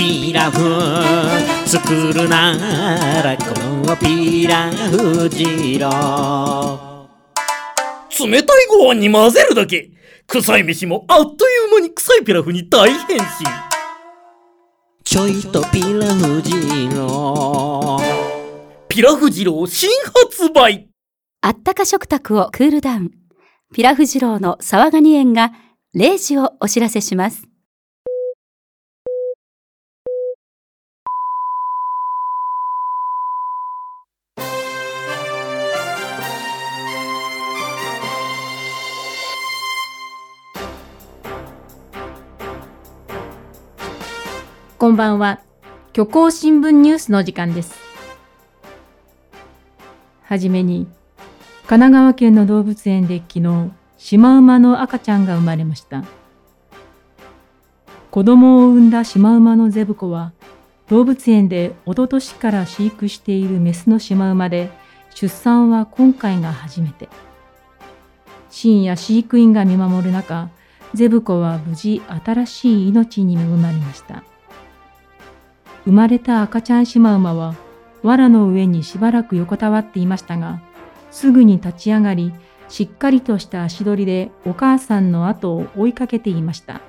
ピラフ作るならこのピラフ二郎冷たいご飯に混ぜるだけ。臭い飯もあっという間に臭いピラフに大変身。ちょいとピラフ二郎ピラフ二郎新発売。あったか食卓をクールダウン。ピラフ二郎の沢ガニ園が0時をお知らせします。こんばんは。虚構新聞ニュースの時間です。はじめに、神奈川県の動物園で昨日、シマウマの赤ちゃんが生まれました。子供を産んだシマウマのゼブコは、動物園で一昨年から飼育しているメスのシマウマで、出産は今回が初めて。深夜飼育員が見守る中、ゼブコは無事新しい命に恵まれました。生まれた赤ちゃんシマウマは、藁の上にしばらく横たわっていましたが、すぐに立ち上がり、しっかりとした足取りでお母さんの後を追いかけていました。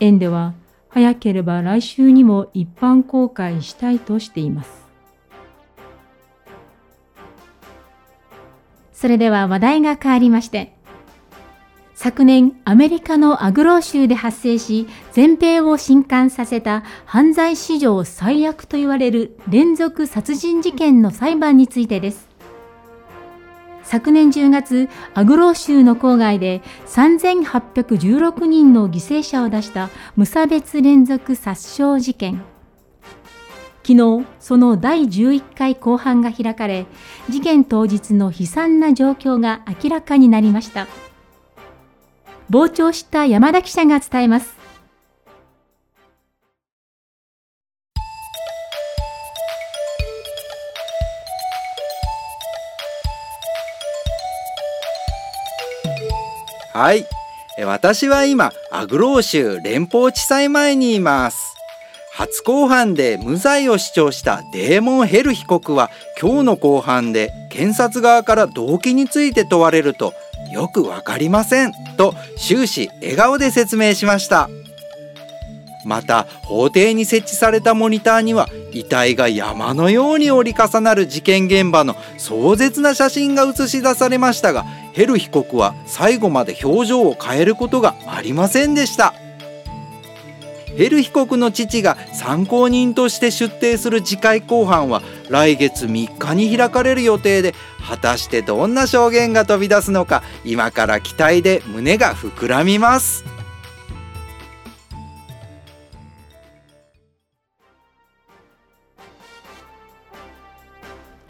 園では、早ければ来週にも一般公開したいとしています。それでは話題が変わりまして、昨年アメリカのアグロー州で発生し全米を震撼させた犯罪史上最悪と言われる連続殺人事件の裁判についてです。昨年10月アグロー州の郊外で3816人の犠牲者を出した無差別連続殺傷事件。昨日その第11回公判が開かれ事件当日の悲惨な状況が明らかになりました。傍聴した山田記者が伝えます。はい。私は今、アグロー州連邦地裁前にいます。初公判で無罪を主張したデーモン・ヘル被告は今日の公判で検察側から動機について問われるとよくわかりませんと終始笑顔で説明しました。また法廷に設置されたモニターには遺体が山のように折り重なる事件現場の壮絶な写真が映し出されましたがヘル被告は最後まで表情を変えることがありませんでした。ヘル被告の父が参考人として出廷する次回公判は来月3日に開かれる予定で果たしてどんな証言が飛び出すのか今から期待で胸が膨らみます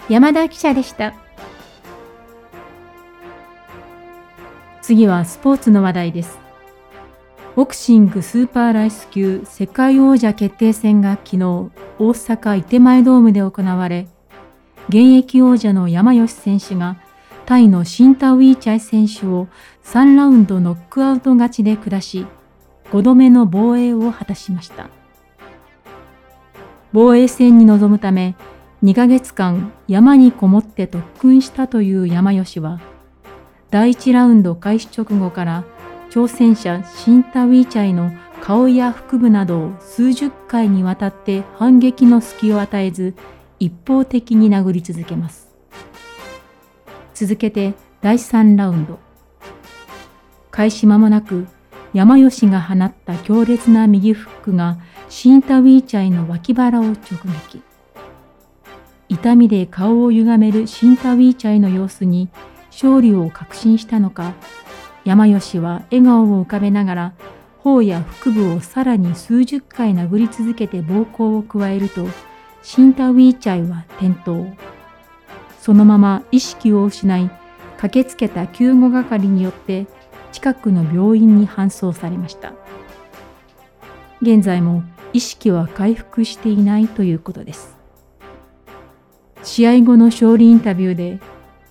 山田記者でした。次はスポーツの話題です。ボクシングスーパーライス級世界王者決定戦が昨日、大阪伊手前ドームで行われ、現役王者の山吉選手がタイのシンタウィーチャイ選手を3ラウンドノックアウト勝ちで下し、5度目の防衛を果たしました。防衛戦に臨むため、2ヶ月間山にこもって特訓したという山吉は、第1ラウンド開始直後から挑戦者シンタウィーチャイの顔や腹部などを数十回にわたって反撃の隙を与えず一方的に殴り続けます。続けて第3ラウンド。開始間もなく山吉が放った強烈な右フックがシンタウィーチャイの脇腹を直撃。痛みで顔を歪めるシンタウィーチャイの様子に勝利を確信したのか、山吉は笑顔を浮かべながら、頬や腹部をさらに数十回殴り続けて暴行を加えると、シンタウィーチャイは転倒。そのまま意識を失い、駆けつけた救護係によって近くの病院に搬送されました。現在も意識は回復していないということです。試合後の勝利インタビューで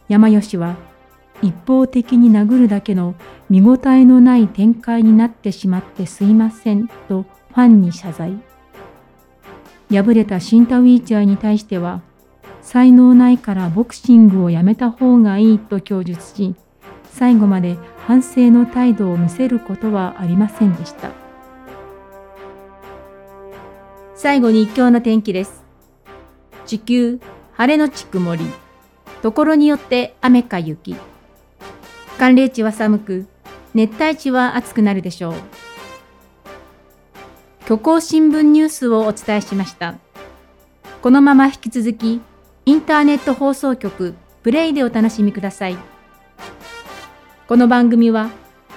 山吉は一方的に殴るだけの見応えのない展開になってしまってすいませんとファンに謝罪。敗れたシンタウィーチャーに対しては、才能ないからボクシングをやめた方がいいと供述し、最後まで反省の態度を見せることはありませんでした。最後に今日の天気です。地球、晴れのち曇り。ところによって雨か雪。寒冷地は寒く、熱帯地は暑くなるでしょう。虚構新聞ニュースをお伝えしました。このまま引き続き、インターネット放送局プレイでお楽しみください。この番組は、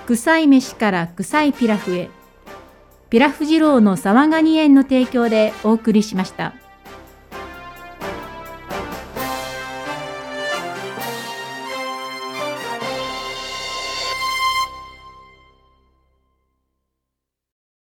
臭い飯から臭いピラフへ、ピラフ二郎の沢ガニ園の提供でお送りしました。